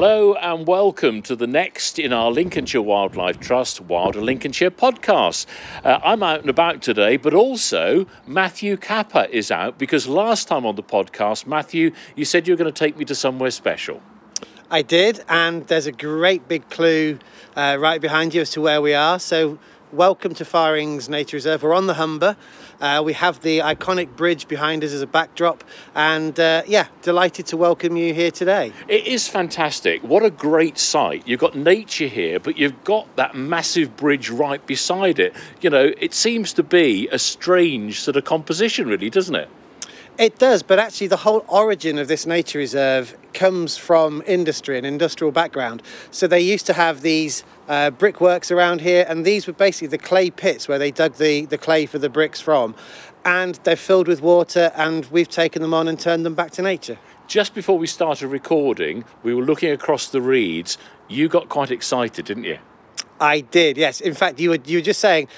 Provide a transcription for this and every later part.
Hello and welcome to the next in our Lincolnshire Wildlife Trust Wilder Lincolnshire podcast. Uh, I'm out and about today, but also Matthew Capper is out because last time on the podcast, Matthew, you said you were going to take me to somewhere special. I did, and there's a great big clue uh, right behind you as to where we are. So, welcome to Far Ings Nature Reserve. We're on the Humber. Uh, we have the iconic bridge behind us as a backdrop, and uh, yeah, delighted to welcome you here today. It is fantastic. What a great sight. You've got nature here, but you've got that massive bridge right beside it. You know, it seems to be a strange sort of composition, really, doesn't it? It does, but actually, the whole origin of this nature reserve comes from industry and industrial background. So they used to have these uh, brickworks around here, and these were basically the clay pits where they dug the, the clay for the bricks from. And they're filled with water, and we've taken them on and turned them back to nature. Just before we started recording, we were looking across the reeds. You got quite excited, didn't you? I did, yes. In fact, you were you were just saying,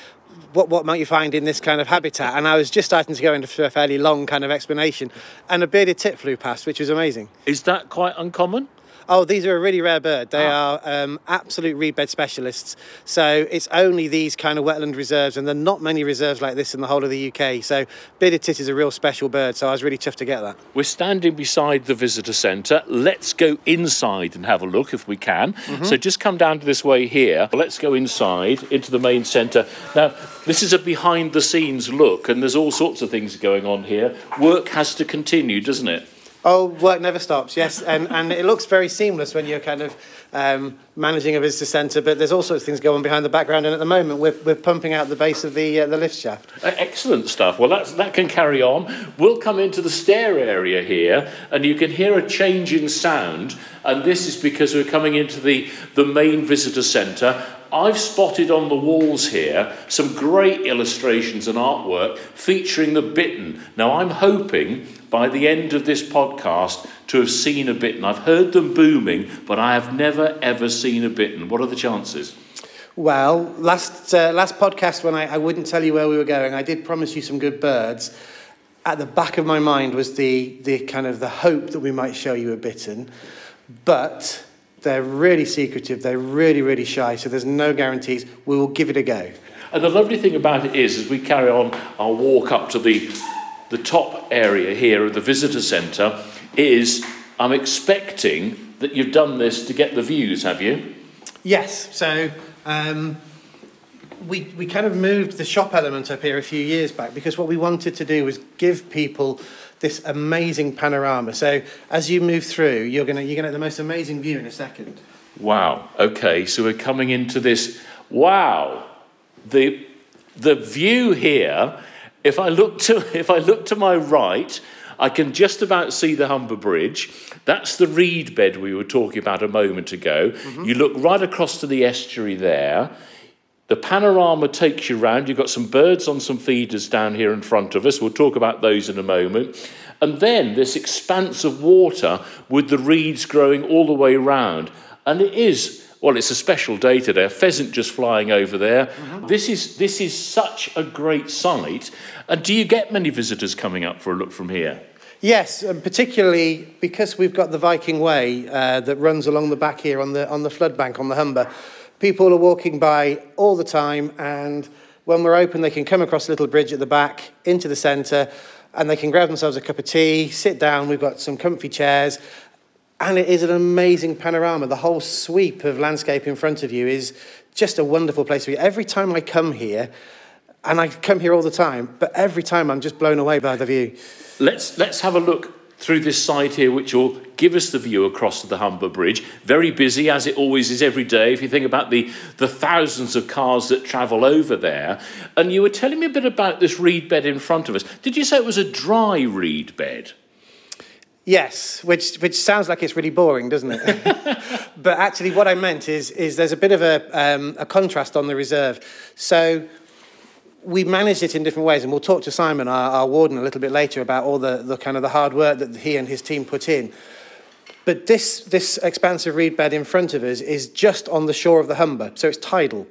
what what might you find in this kind of habitat? And I was just starting to go into a fairly long kind of explanation, and a bearded tit flew past, which was amazing. Is that quite uncommon? Oh, these are a really rare bird. They ah. are um, absolute reed bed specialists. So it's only these kind of wetland reserves, and there are not many reserves like this in the whole of the UK. So bearded tit is a real special bird. So I was really chuffed to get that. We're standing beside the visitor centre. Let's go inside and have a look if we can. Mm-hmm. So just come down to this way here. Let's go inside into the main centre. Now, this is a behind the scenes look, and there's all sorts of things going on here. Work has to continue, doesn't it? Oh, work never stops, yes. And, and it looks very seamless when you're kind of um, managing a visitor centre, but there's all sorts of things going on behind the background. And at the moment, we're, we're pumping out the base of the, uh, the lift shaft. Excellent stuff. Well, that's, that can carry on. We'll come into the stair area here, and you can hear a change in sound. And this is because we're coming into the, the main visitor centre. I've spotted on the walls here some great illustrations and artwork featuring the bittern. Now, I'm hoping by the end of this podcast to have seen a bittern. I've heard them booming, but I have never ever seen a bittern. What are the chances? Well, last uh, last podcast when I, I wouldn't tell you where we were going, I did promise you some good birds. At the back of my mind was the the kind of the hope that we might show you a bittern, but they're really secretive. They're really really shy. So there's no guarantees. We will give it a go. And the lovely thing about it is, as we carry on our walk up to the the top area here of the visitor centre is I'm expecting that you've done this to get the views, have you? Yes. So um, we, we kind of moved the shop element up here a few years back because what we wanted to do was give people this amazing panorama. So as you move through, you're gonna you're gonna have the most amazing view in a second. Wow. Okay. So we're coming into this. Wow. The the view here if I look to, if I look to my right, I can just about see the Humber Bridge. That's the reed bed we were talking about a moment ago. Mm-hmm. You look right across to the estuary there. The panorama takes you round. You've got some birds on some feeders down here in front of us. We'll talk about those in a moment. And then this expanse of water with the reeds growing all the way round. And it is well, it's a special day today. A pheasant just flying over there. Mm-hmm. This is this is such a great sight. And do you get many visitors coming up for a look from here? Yes, and particularly because we've got the Viking Way uh, that runs along the back here on the on the flood bank on the Humber. People are walking by all the time, and when we're open, they can come across a little bridge at the back into the centre, and they can grab themselves a cup of tea, sit down. We've got some comfy chairs, and it is an amazing panorama. The whole sweep of landscape in front of you is just a wonderful place to be. Every time I come here, and I come here all the time, but every time I'm just blown away by the view. Let's, let's have a look through this side here, which will give us the view across to the Humber Bridge. Very busy, as it always is every day, if you think about the, the thousands of cars that travel over there. And you were telling me a bit about this reed bed in front of us. Did you say it was a dry reed bed? Yes, which which sounds like it's really boring, doesn't it? but actually, what I meant is is there's a bit of a um, a contrast on the reserve. So we managed it in different ways, and we'll talk to Simon, our, our warden, a little bit later about all the, the kind of the hard work that he and his team put in. But this this expansive reed bed in front of us is just on the shore of the Humber, so it's tidal.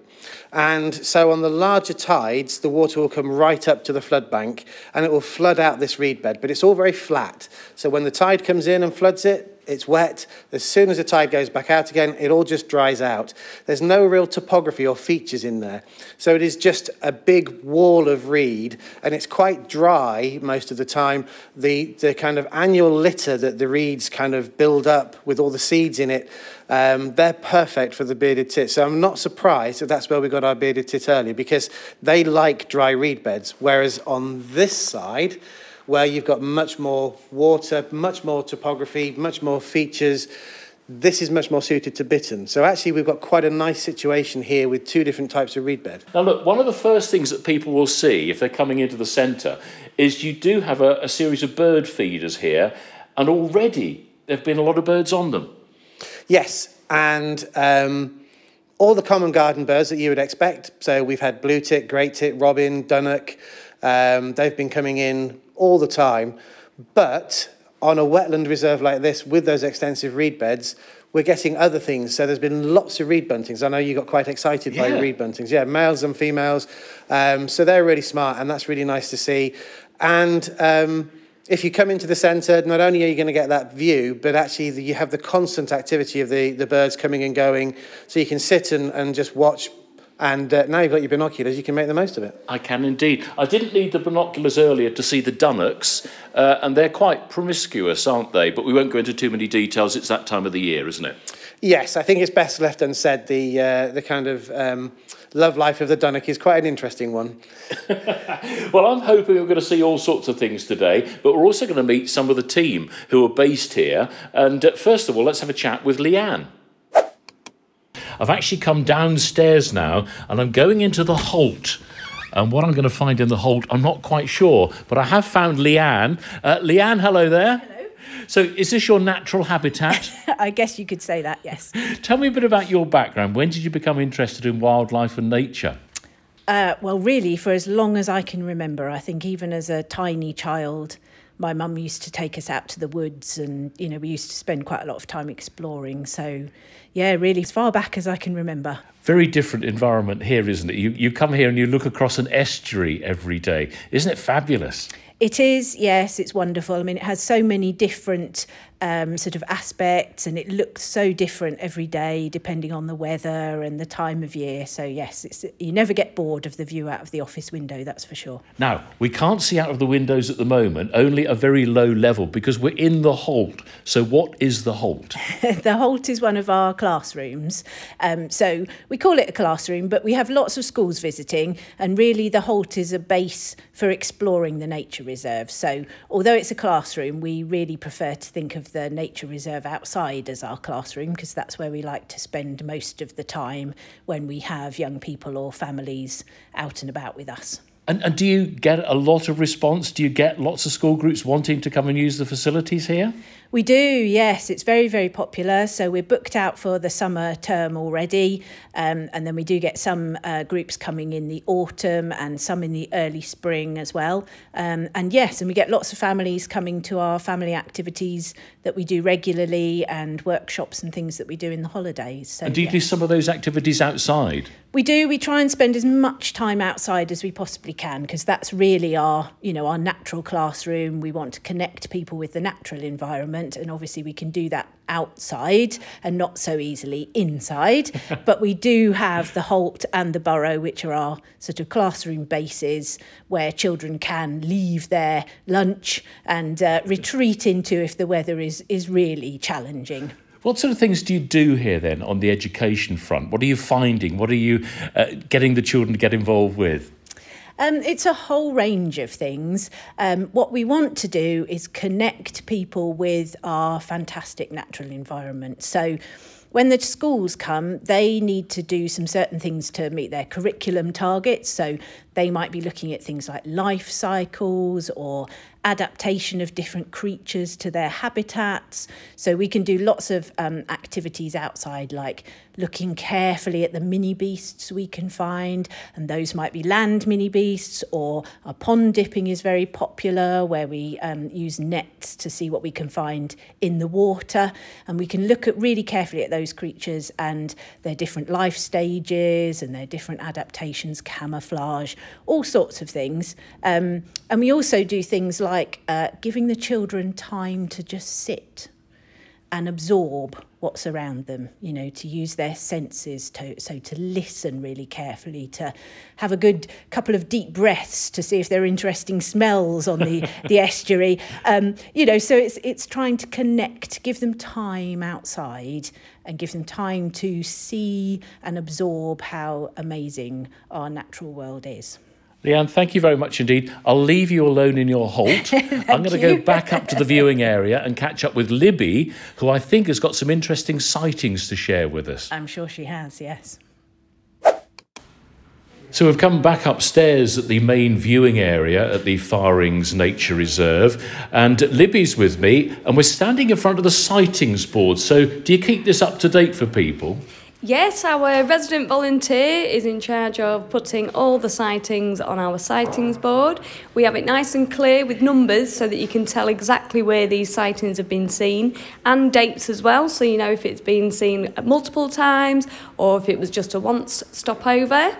And so on the larger tides, the water will come right up to the flood bank and it will flood out this reed bed. But it's all very flat. So when the tide comes in and floods it, it's wet. As soon as the tide goes back out again, it all just dries out. There's no real topography or features in there. So it is just a big wall of reed, and it's quite dry most of the time. The, the kind of annual litter that the reeds kind of build up with all the seeds in it, um, they're perfect for the bearded tit. So I'm not surprised that that's where we got our bearded tit earlier because they like dry reed beds. Whereas on this side, where you've got much more water, much more topography, much more features. This is much more suited to bittern. So actually, we've got quite a nice situation here with two different types of reed bed. Now, look, one of the first things that people will see if they're coming into the centre is you do have a, a series of bird feeders here, and already there have been a lot of birds on them. Yes, and um, all the common garden birds that you would expect. So we've had blue tit, great tit, robin, dunnock. Um, they've been coming in all the time. But on a wetland reserve like this, with those extensive reed beds, we're getting other things. So there's been lots of reed buntings. I know you got quite excited by reed buntings. Yeah, males and females. Um, so they're really smart, and that's really nice to see. And um, if you come into the centre, not only are you going to get that view, but actually you have the constant activity of the, the birds coming and going. So you can sit and, and just watch. And uh, now you've got your binoculars, you can make the most of it. I can indeed. I didn't need the binoculars earlier to see the dunnocks, uh, and they're quite promiscuous, aren't they? But we won't go into too many details. It's that time of the year, isn't it? Yes, I think it's best left unsaid. The uh, the kind of um, love life of the Dunnock is quite an interesting one. Well, I'm hoping we're going to see all sorts of things today, but we're also going to meet some of the team who are based here. And uh, first of all, let's have a chat with Leanne. I've actually come downstairs now and I'm going into the Holt. And what I'm going to find in the Holt, I'm not quite sure, but I have found Leanne. Uh, Leanne, hello there. Hello. So, is this your natural habitat? I guess you could say that, yes. Tell me a bit about your background. When did you become interested in wildlife and nature? Uh, well, really, for as long as I can remember, I think even as a tiny child, my mum used to take us out to the woods and, you know, we used to spend quite a lot of time exploring. So, yeah, really, as far back as I can remember. Very different environment here, isn't it? You, you come here and you look across an estuary every day. Isn't it fabulous? It is, yes, it's wonderful. I mean, it has so many different um, sort of aspects and it looks so different every day depending on the weather and the time of year. So, yes, it's, you never get bored of the view out of the office window, that's for sure. Now, we can't see out of the windows at the moment, only a very low level because we're in the Holt. So, what is the Holt? the Holt is one of our classrooms. Um, so we call it a classroom, but we have lots of schools visiting, and really the Holt is a base for exploring the nature reserve. So although it's a classroom, we really prefer to think of the nature reserve outside as our classroom because that's where we like to spend most of the time when we have young people or families out and about with us. And, and do you get a lot of response? Do you get lots of school groups wanting to come and use the facilities here? We do, yes. It's very, very popular. So we're booked out for the summer term already. Um, and then we do get some uh, groups coming in the autumn and some in the early spring as well. Um, and yes, and we get lots of families coming to our family activities that we do regularly and workshops and things that we do in the holidays. So And do you yeah. do some of those activities outside? We do. We try and spend as much time outside as we possibly can because that's really our, you know, our natural classroom. We want to connect people with the natural environment, and obviously we can do that outside and not so easily inside. but we do have the Holt and the Burrow, which are our sort of classroom bases where children can leave their lunch and uh, retreat into if the weather is is really challenging. What sort of things do you do here then on the education front? What are you finding? What are you uh, getting the children to get involved with? Um, it's a whole range of things. Um, what we want to do is connect people with our fantastic natural environment. So, when the schools come, they need to do some certain things to meet their curriculum targets. So, they might be looking at things like life cycles or adaptation of different creatures to their habitats. So we can do lots of um, activities outside, like looking carefully at the mini beasts we can find, and those might be land mini beasts, or uh, pond dipping is very popular, where we um, use nets to see what we can find in the water, and we can look at really carefully at those creatures and their different life stages and their different adaptations, camouflage, all sorts of things. Um, and we also do things like uh, giving the children time to just sit and absorb what's around them, you know, to use their senses, to, so to listen really carefully, to have a good couple of deep breaths to see if there are interesting smells on the, the estuary. Um, you know, so it's, it's trying to connect, give them time outside and give them time to see and absorb how amazing our natural world is. Leanne, thank you very much indeed. I'll leave you alone in your Holt. I'm going to go back up to the viewing area and catch up with Libby, who I think has got some interesting sightings to share with us. I'm sure she has, yes. So we've come back upstairs at the main viewing area at the Far Ings Nature Reserve, and Libby's with me, and we're standing in front of the sightings board. So do you keep this up to date for people? Yes, our resident volunteer is in charge of putting all the sightings on our sightings board. We have it nice and clear with numbers so that you can tell exactly where these sightings have been seen and dates as well, so you know if it's been seen multiple times or if it was just a once stopover.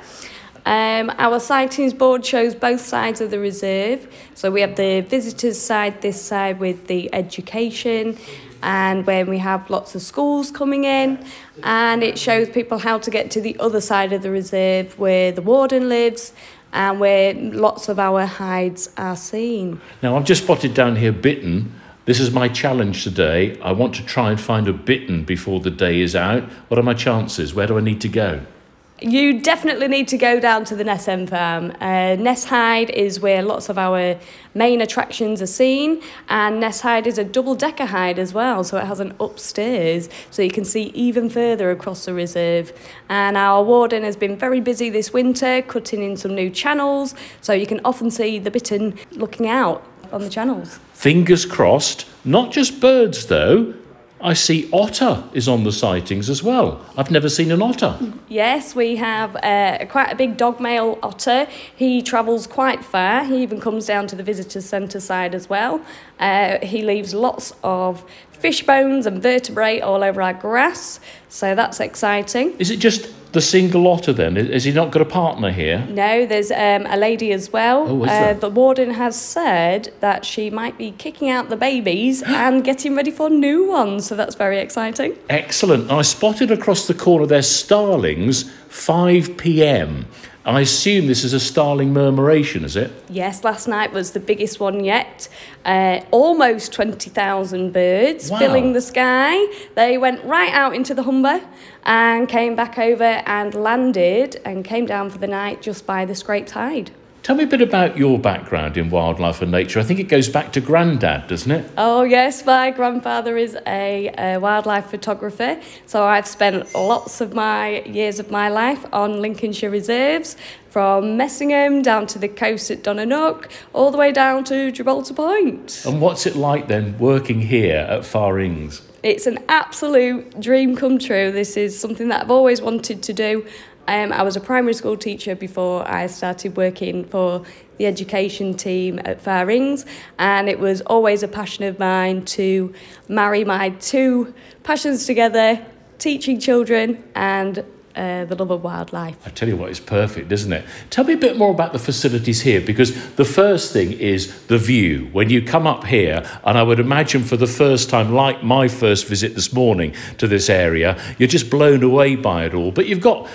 Um, our sightings board shows both sides of the reserve. So we have the visitors side, this side with the education, and when we have lots of schools coming in and it shows people how to get to the other side of the reserve where the warden lives and where lots of our hides are seen. Now I've just spotted down here bittern. This is my challenge today. I want to try and find a bittern before the day is out. What are my chances? Where do I need to go? You definitely need to go down to the Ness Farm. Uh, Ness Hide is where lots of our main attractions are seen, and Ness Hide is a double decker hide as well, so it has an upstairs, so you can see even further across the reserve. And our warden has been very busy this winter cutting in some new channels, so you can often see the bittern looking out on the channels. Fingers crossed. Not just birds, though. I see otter is on the sightings as well. I've never seen an otter. Yes, we have uh, quite a big dog male otter. He travels quite far. He even comes down to the visitor centre side as well. Uh, he leaves lots of fish bones and vertebrae all over our grass, so that's exciting. Is it just the single otter then? Has he not got a partner here? No, there's um, a lady as well. Oh, is uh, the warden has said that she might be kicking out the babies and getting ready for new ones, so that's very exciting. Excellent. I spotted across the corner there starlings, 5 pm. I assume this is a starling murmuration, is it? Yes, last night was the biggest one yet. Uh, almost 20,000 birds Wow. filling the sky. They went right out into the Humber and came back over and landed and came down for the night just by the Scraped Hide. Tell me a bit about your background in wildlife and nature. I think it goes back to granddad, doesn't it? Oh, yes, my grandfather is a, uh wildlife photographer, so I've spent lots of my years of my life on Lincolnshire reserves, from Messingham down to the coast at Donna Nook, all the way down to Gibraltar Point. And what's it like then working here at Far Ings? It's an absolute dream come true. This is something that I've always wanted to do. Um, I was a primary school teacher before I started working for the education team at Far Ings, and it was always a passion of mine to marry my two passions together teaching children and uh, the love of wildlife. I tell you what, it's perfect, isn't it? Tell me a bit more about the facilities here because the first thing is the view. When you come up here, and I would imagine for the first time, like my first visit this morning to this area, you're just blown away by it all. But you've got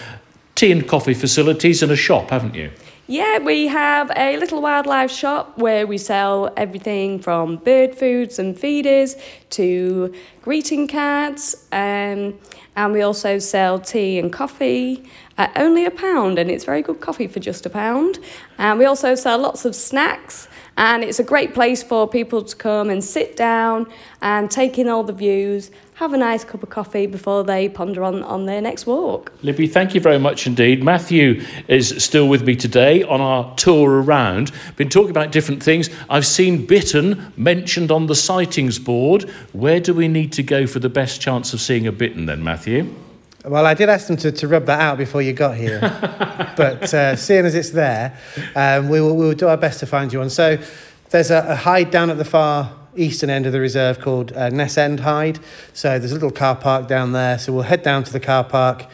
tea and coffee facilities and a shop, haven't you? Yeah, we have a little wildlife shop where we sell everything from bird foods and feeders to greeting cards. Um, and we also sell tea and coffee at only a pound, and it's very good coffee for just a pound. And we also sell lots of snacks, and it's a great place for people to come and sit down and take in all the views, have a nice cup of coffee before they ponder on, on their next walk. Libby, thank you very much indeed. Matthew is still with me today on our tour around. Been talking about different things. I've seen bittern mentioned on the sightings board. Where do we need to go for the best chance of seeing a bittern then, Matthew? Well, I did ask them to, to rub that out before you got here, but uh, seeing as it's there, um, we, will, we will do our best to find you one. So there's a, a hide down at the far eastern end of the reserve called uh, Ness End Hide. So there's a little car park down there. So we'll head down to the car park,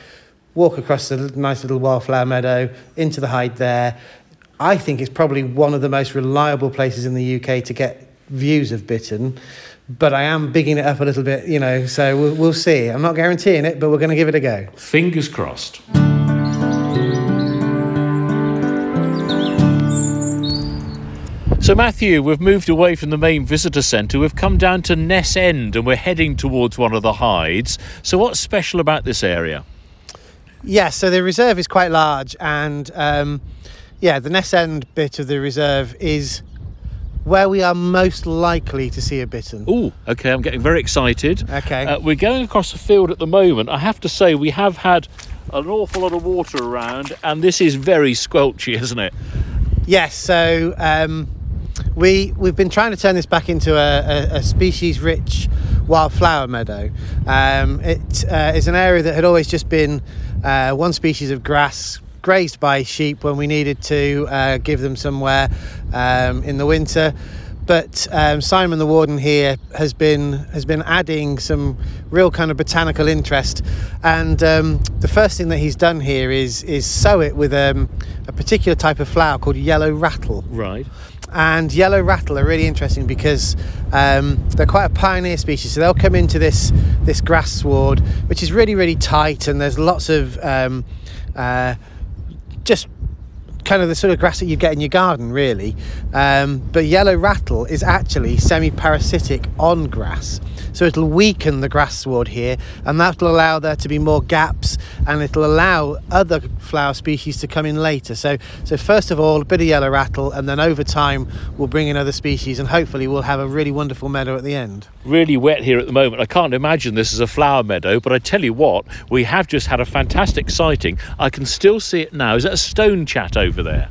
walk across the nice little wildflower meadow into the hide there. I think it's probably one of the most reliable places in the UK to get views of bittern but I am bigging it up a little bit, you know. So we'll, we'll see. I'm not guaranteeing it, but we're going to give it a go. Fingers crossed. So, Matthew, we've moved away from the main visitor centre. We've come down to Ness End and we're heading towards one of the hides. So, what's special about this area? Yeah, so the reserve is quite large, and um, yeah, the Ness End bit of the reserve is where we are most likely to see a bittern. Oh, okay, I'm getting very excited. Okay. Uh, we're going across the field at the moment. I have to say, we have had an awful lot of water around, and this is very squelchy, isn't it? Yes, so um, we we've been trying to turn this back into a, a, a species-rich wildflower meadow. Um, it uh, is an area that had always just been uh, one species of grass grazed by sheep when we needed to uh, give them somewhere um, in the winter. But um, Simon the warden here has been has been adding some real kind of botanical interest, and um, the first thing that he's done here is is sow it with um, a particular type of flower called yellow rattle. Right. And yellow rattle are really interesting because um, they're quite a pioneer species. So they'll come into this this grass sward, which is really really tight, and there's lots of um, uh, just kind of the sort of grass that you get in your garden, really. Um, but yellow rattle is actually semi-parasitic on grass, so it'll weaken the grass sward here, and that'll allow there to be more gaps, and it'll allow other flower species to come in later. So, so first of all, a bit of yellow rattle, and then over time we'll bring in other species, and hopefully we'll have a really wonderful meadow at the end. Really wet here at the moment. I can't imagine this is a flower meadow, but I tell you what, we have just had a fantastic sighting. I can still see it now. Is that a stone chat over there?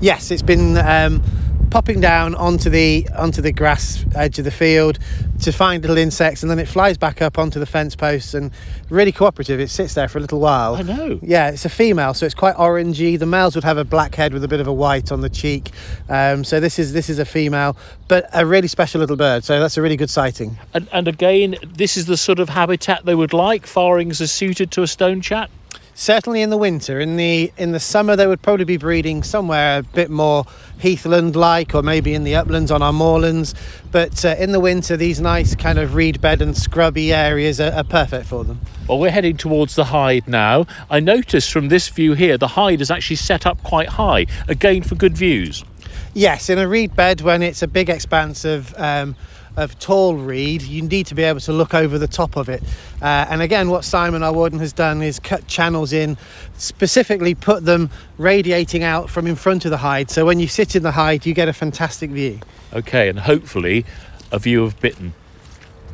Yes, it's been um, popping down onto the onto the grass edge of the field to find little insects, and then it flies back up onto the fence posts and really cooperative. It sits there for a little while. I know. Yeah, it's a female, so it's quite orangey. The males would have a black head with a bit of a white on the cheek. Um, so this is this is a female, but a really special little bird. So that's a really good sighting. And, and again, this is the sort of habitat they would like. Far Ings are suited to a stone chat. Certainly in the winter. In the in the summer, they would probably be breeding somewhere a bit more heathland-like, or maybe in the uplands on our moorlands. But uh, in the winter, these nice kind of reed bed and scrubby areas are, are perfect for them. Well, we're heading towards the hide now. I notice from this view here, the hide is actually set up quite high, again for good views. Yes, in a reed bed, when it's a big expanse of um, of tall reed, you need to be able to look over the top of it. Uh, and again, what Simon, our warden, has done is cut channels in, specifically put them radiating out from in front of the hide. So when you sit in the hide, you get a fantastic view. Okay, and hopefully a view of bittern.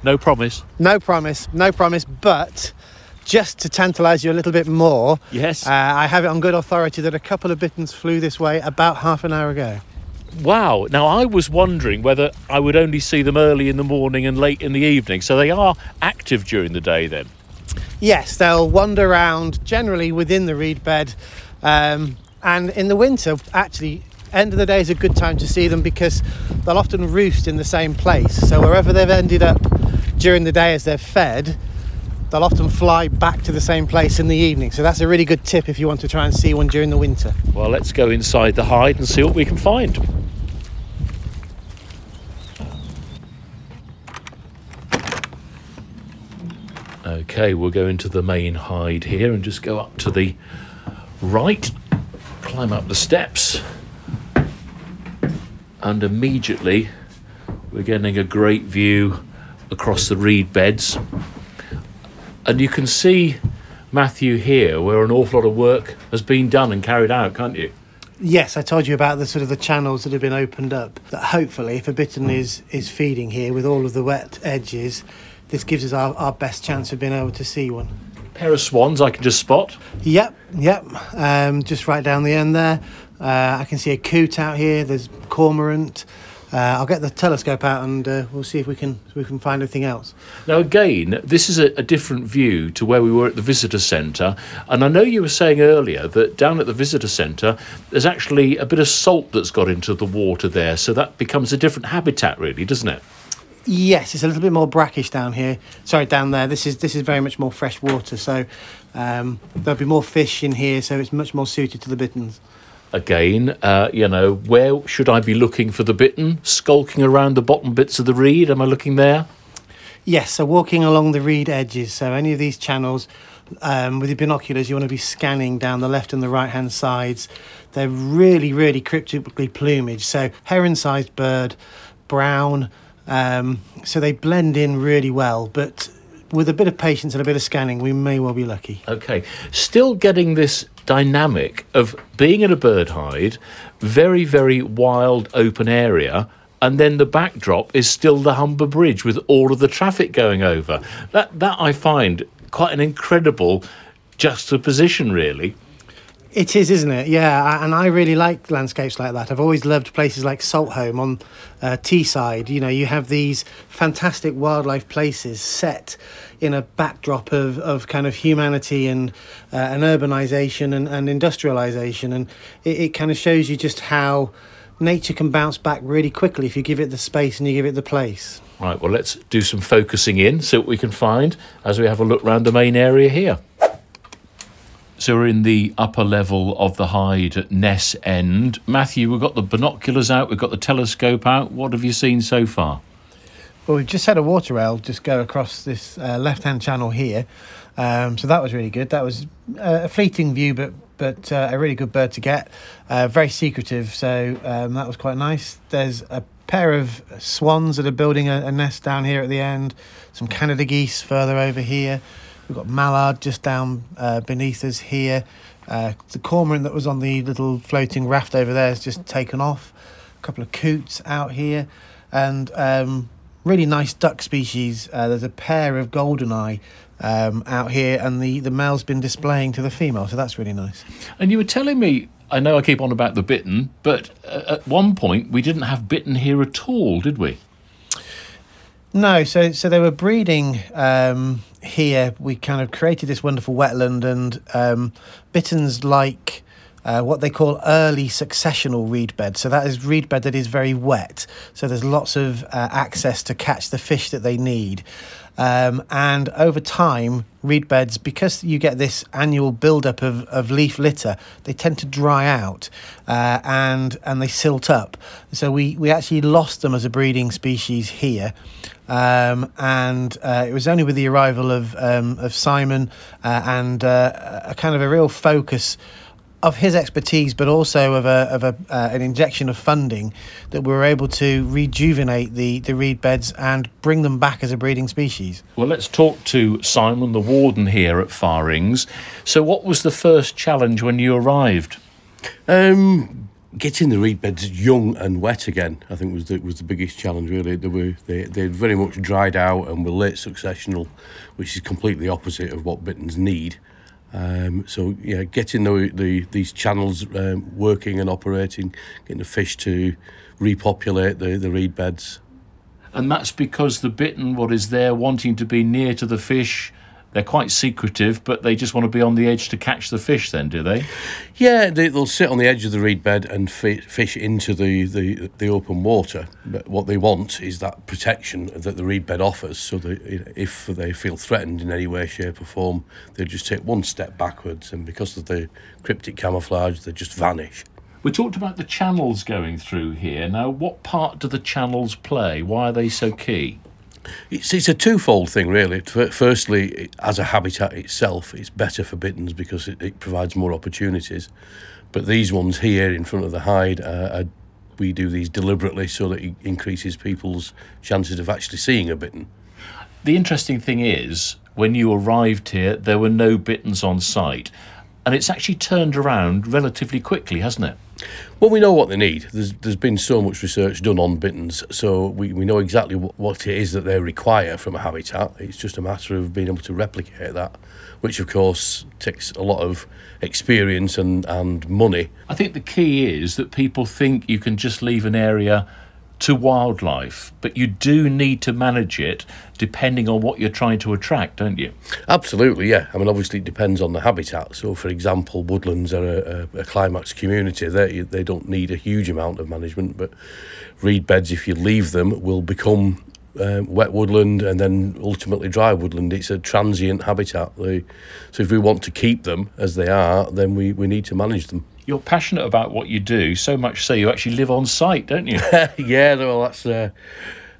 No promise. No promise, no promise, but just to tantalise you a little bit more, Yes. uh, I have it on good authority that a couple of bitterns flew this way about half an hour ago. Wow. Now, I was wondering whether I would only see them early in the morning and late in the evening. So they are active during the day then. Yes, they'll wander around generally within the reed bed, um, and in the winter, actually, end of the day is a good time to see them because they'll often roost in the same place. So wherever they've ended up during the day as they're fed, they'll often fly back to the same place in the evening. So that's a really good tip if you want to try and see one during the winter. Well, let's go inside the hide and see what we can find. Okay, we'll go into the main hide here and just go up to the right, climb up the steps, and immediately we're getting a great view across the reed beds. And you can see Matthew here where an awful lot of work has been done and carried out, can't you? Yes, I told you about the sort of the channels that have been opened up. That hopefully, if a bittern hmm. is is feeding here with all of the wet edges, this gives us our, our best chance of being able to see one. pair of swans I can just spot. Yep, yep. Um, just right down the end there. Uh, I can see a coot out here. There's cormorant. Uh, I'll get the telescope out and uh, we'll see if we can we can find anything else. Now, again, this is a, a different view to where we were at the visitor centre. And I know you were saying earlier that down at the visitor centre, there's actually a bit of salt that's got into the water there. So that becomes a different habitat, really, doesn't it? Yes, it's a little bit more brackish down here. Sorry, down there. This is this is very much more fresh water, so um, there'll be more fish in here. So it's much more suited to the bitterns. again. Uh, you know, where should I be looking for the bittern? Skulking around the bottom bits of the reed? Am I looking there? Yes, so walking along the reed edges. So any of these channels, um, with your binoculars, you want to be scanning down the left and the right hand sides. They're really, really cryptically plumaged. So heron-sized bird, brown. Um, so they blend in really well. But with a bit of patience and a bit of scanning, we may well be lucky. Okay, still getting this dynamic of being in a bird hide, very, very wild open area, and then the backdrop is still the Humber Bridge with all of the traffic going over. That that I find quite an incredible juxtaposition, really. It is, isn't it? Yeah, and I really like landscapes like that. I've always loved places like Saltholme on uh, Teesside. You know, you have these fantastic wildlife places set in a backdrop of, of kind of humanity and uh, and urbanisation and, and industrialisation, and it, it kind of shows you just how nature can bounce back really quickly if you give it the space and you give it the place. Right, well, let's do some focusing in, see what we can find as we have a look around the main area here. So we're in the upper level of the hide at Ness End. Matthew, we've got the binoculars out, we've got the telescope out. What have you seen so far? Well, we've just had a water rail just go across this uh, left-hand channel here, um, so that was really good. That was uh, a fleeting view, but but uh, a really good bird to get. Uh, very secretive, so um, that was quite nice. There's a pair of swans that are building a, a nest down here at the end. Some Canada geese further over here. We've got mallard just down uh, beneath us here. Uh, the cormorant that was on the little floating raft over there has just taken off. A couple of coots out here, and um, really nice duck species. Uh, there's a pair of goldeneye um, out here, and the, the male's been displaying to the female, so that's really nice. And you were telling me, I know I keep on about the bittern, but uh, at one point we didn't have bittern here at all, did we? No, so so they were breeding um, here. We kind of created this wonderful wetland, and um, bitterns like uh, what they call early successional reed bed. So that is reed bed that is very wet. So there's lots of uh, access to catch the fish that they need. Um, and over time, reed beds, because you get this annual buildup of, of leaf litter, they tend to dry out uh, and and they silt up. So we, we actually lost them as a breeding species here. Um, and uh, it was only with the arrival of um, of Simon uh, and uh, a kind of a real focus of his expertise, but also of a of a uh, an injection of funding, that we were able to rejuvenate the the reed beds and bring them back as a breeding species. Well, let's talk to Simon, the warden here at Far Ings. So, what was the first challenge when you arrived? Um, getting the reed beds young and wet again, I think was the was the biggest challenge. Really, they were they they very much dried out and were late successional, which is completely opposite of what bitterns need. Um, so yeah, getting the, the these channels um, working and operating, getting the fish to repopulate the, the reed beds. And that's because the bittern, what is there, wanting to be near to the fish, they're quite secretive, but they just want to be on the edge to catch the fish. Then, do they? Yeah, they, they'll sit on the edge of the reed bed and fi- fish into the, the, the open water. But what they want is that protection that the reed bed offers. So that if they feel threatened in any way, shape, or form, they just take one step backwards, and because of the cryptic camouflage, they just vanish. We talked about the channels going through here. Now, what part do the channels play? Why are they so key? It's, it's a twofold thing, really. Firstly, as a habitat itself, it's better for bitterns because it, it provides more opportunities. But these ones here in front of the hide, uh, are, we do these deliberately so that it increases people's chances of actually seeing a bittern. The interesting thing is, when you arrived here, there were no bitterns on site. And it's actually turned around relatively quickly, hasn't it? Well, we know what they need. There's there's been so much research done on bitterns, so we, we know exactly what, what it is that they require from a habitat. It's just a matter of being able to replicate that, which of course takes a lot of experience and, and money. I think the key is that people think you can just leave an area to wildlife, but you do need to manage it depending on what you're trying to attract, don't you? Absolutely, yeah. I mean, obviously, it depends on the habitat. So, for example, woodlands are a, a, a climax community. They, they don't need a huge amount of management, but reed beds, if you leave them, will become um, wet woodland and then ultimately dry woodland. It's a transient habitat. They, so if we want to keep them as they are, then we, we need to manage them. You're passionate about what you do, so much so you actually live on site, don't you? yeah, well, that's uh,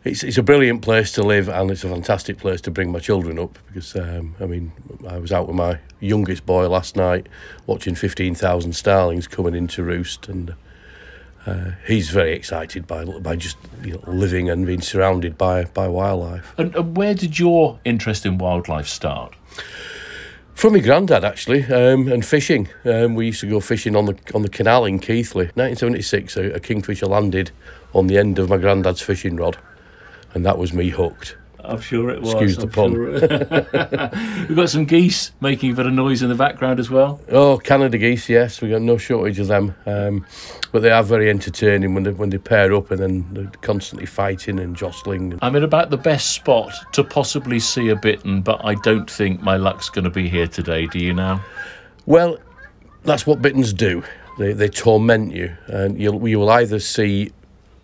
it's it's a brilliant place to live, and it's a fantastic place to bring my children up because um, I mean I was out with my youngest boy last night watching fifteen thousand starlings coming into roost, and uh, he's very excited by by just you know, living and being surrounded by by wildlife. and, and where did your interest in wildlife start? From my granddad, actually, um, and fishing. Um, we used to go fishing on the on the canal in Keighley. 1976, a, a kingfisher landed on the end of my granddad's fishing rod, and that was me hooked. I'm sure it was. Excuse the I'm pun. sure- We've got some geese making a bit of noise in the background as well. Oh, Canada geese, yes, We've got no shortage of them. Um, but they are very entertaining when they when they pair up and then they're constantly fighting and jostling. I'm in about the best spot to possibly see a bittern, but I don't think my luck's going to be here today. Do you now? Well, that's what bitterns do. They they torment you, and you'll you will either see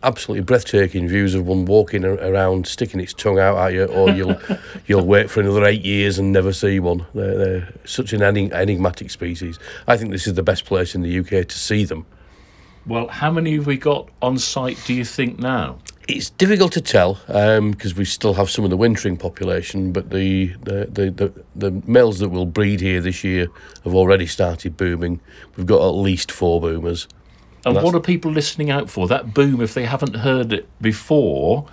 absolutely breathtaking views of one walking around, sticking its tongue out at you, or you'll you'll wait for another eight years and never see one. They're, they're such an enig- enigmatic species. I think this is the best place in the UK to see them. Well, how many have we got on site, do you think, now? It's difficult to tell um, because we still have some of the wintering population, but the the, the, the the males that will breed here this year have already started booming. We've got at least four boomers. And That's- what are people listening out for? That boom, if they haven't heard it before,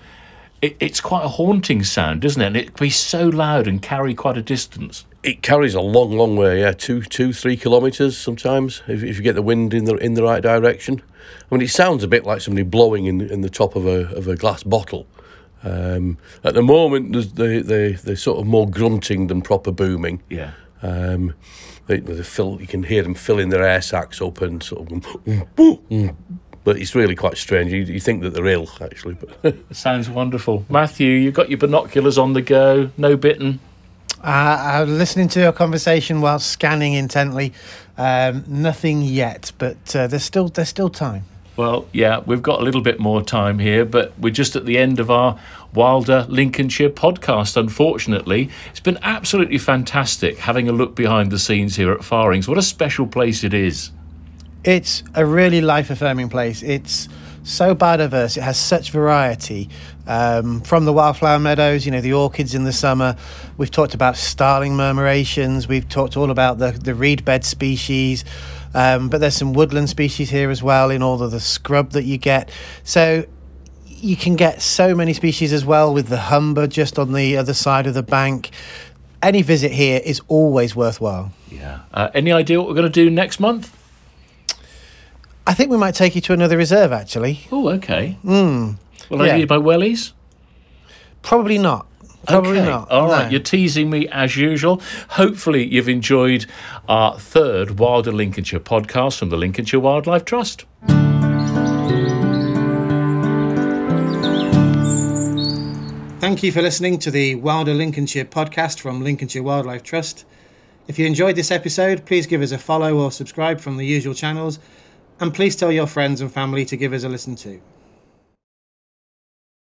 it, it's quite a haunting sound, isn't it? And it can be so loud and carry quite a distance. It carries a long, long way. Yeah, two, two, three kilometres sometimes if, if you get the wind in the in the right direction. I mean, it sounds a bit like somebody blowing in in the top of a of a glass bottle. Um, at the moment, there's they they they're sort of more grunting than proper booming. Yeah. Um, they, they fill, you can hear them filling their air sacs up and sort of. But it's really quite strange. You, you think that they're ill, actually. But Sounds wonderful. Matthew, you've got your binoculars on the go, no bittern. Uh, I was listening to your conversation while scanning intently. Um, nothing yet, but uh, there's still there's still time. Well, yeah, we've got a little bit more time here, but we're just at the end of our Wilder Lincolnshire podcast, unfortunately. It's been absolutely fantastic having a look behind the scenes here at Far Ings. What a special place it is. It's a really life affirming place. It's so biodiverse. It has such variety. Um, from the wildflower meadows, you know, the orchids in the summer. We've talked about starling murmurations. We've talked all about the, the reed bed species. Um, but there's some woodland species here as well in all of the scrub that you get. So you can get so many species as well with the humber just on the other side of the bank. Any visit here is always worthwhile. Yeah. Uh, any idea what we're going to do next month? I think we might take you to another reserve actually. Oh, okay. Mm. Will I Yeah. need my wellies? Probably not. Probably okay. not. All right, no. you're teasing me as usual. Hopefully, you've enjoyed our third Wilder Lincolnshire podcast from the Lincolnshire Wildlife Trust. Thank you for listening to the Wilder Lincolnshire podcast from Lincolnshire Wildlife Trust. If you enjoyed this episode, please give us a follow or subscribe from the usual channels, and please tell your friends and family to give us a listen too.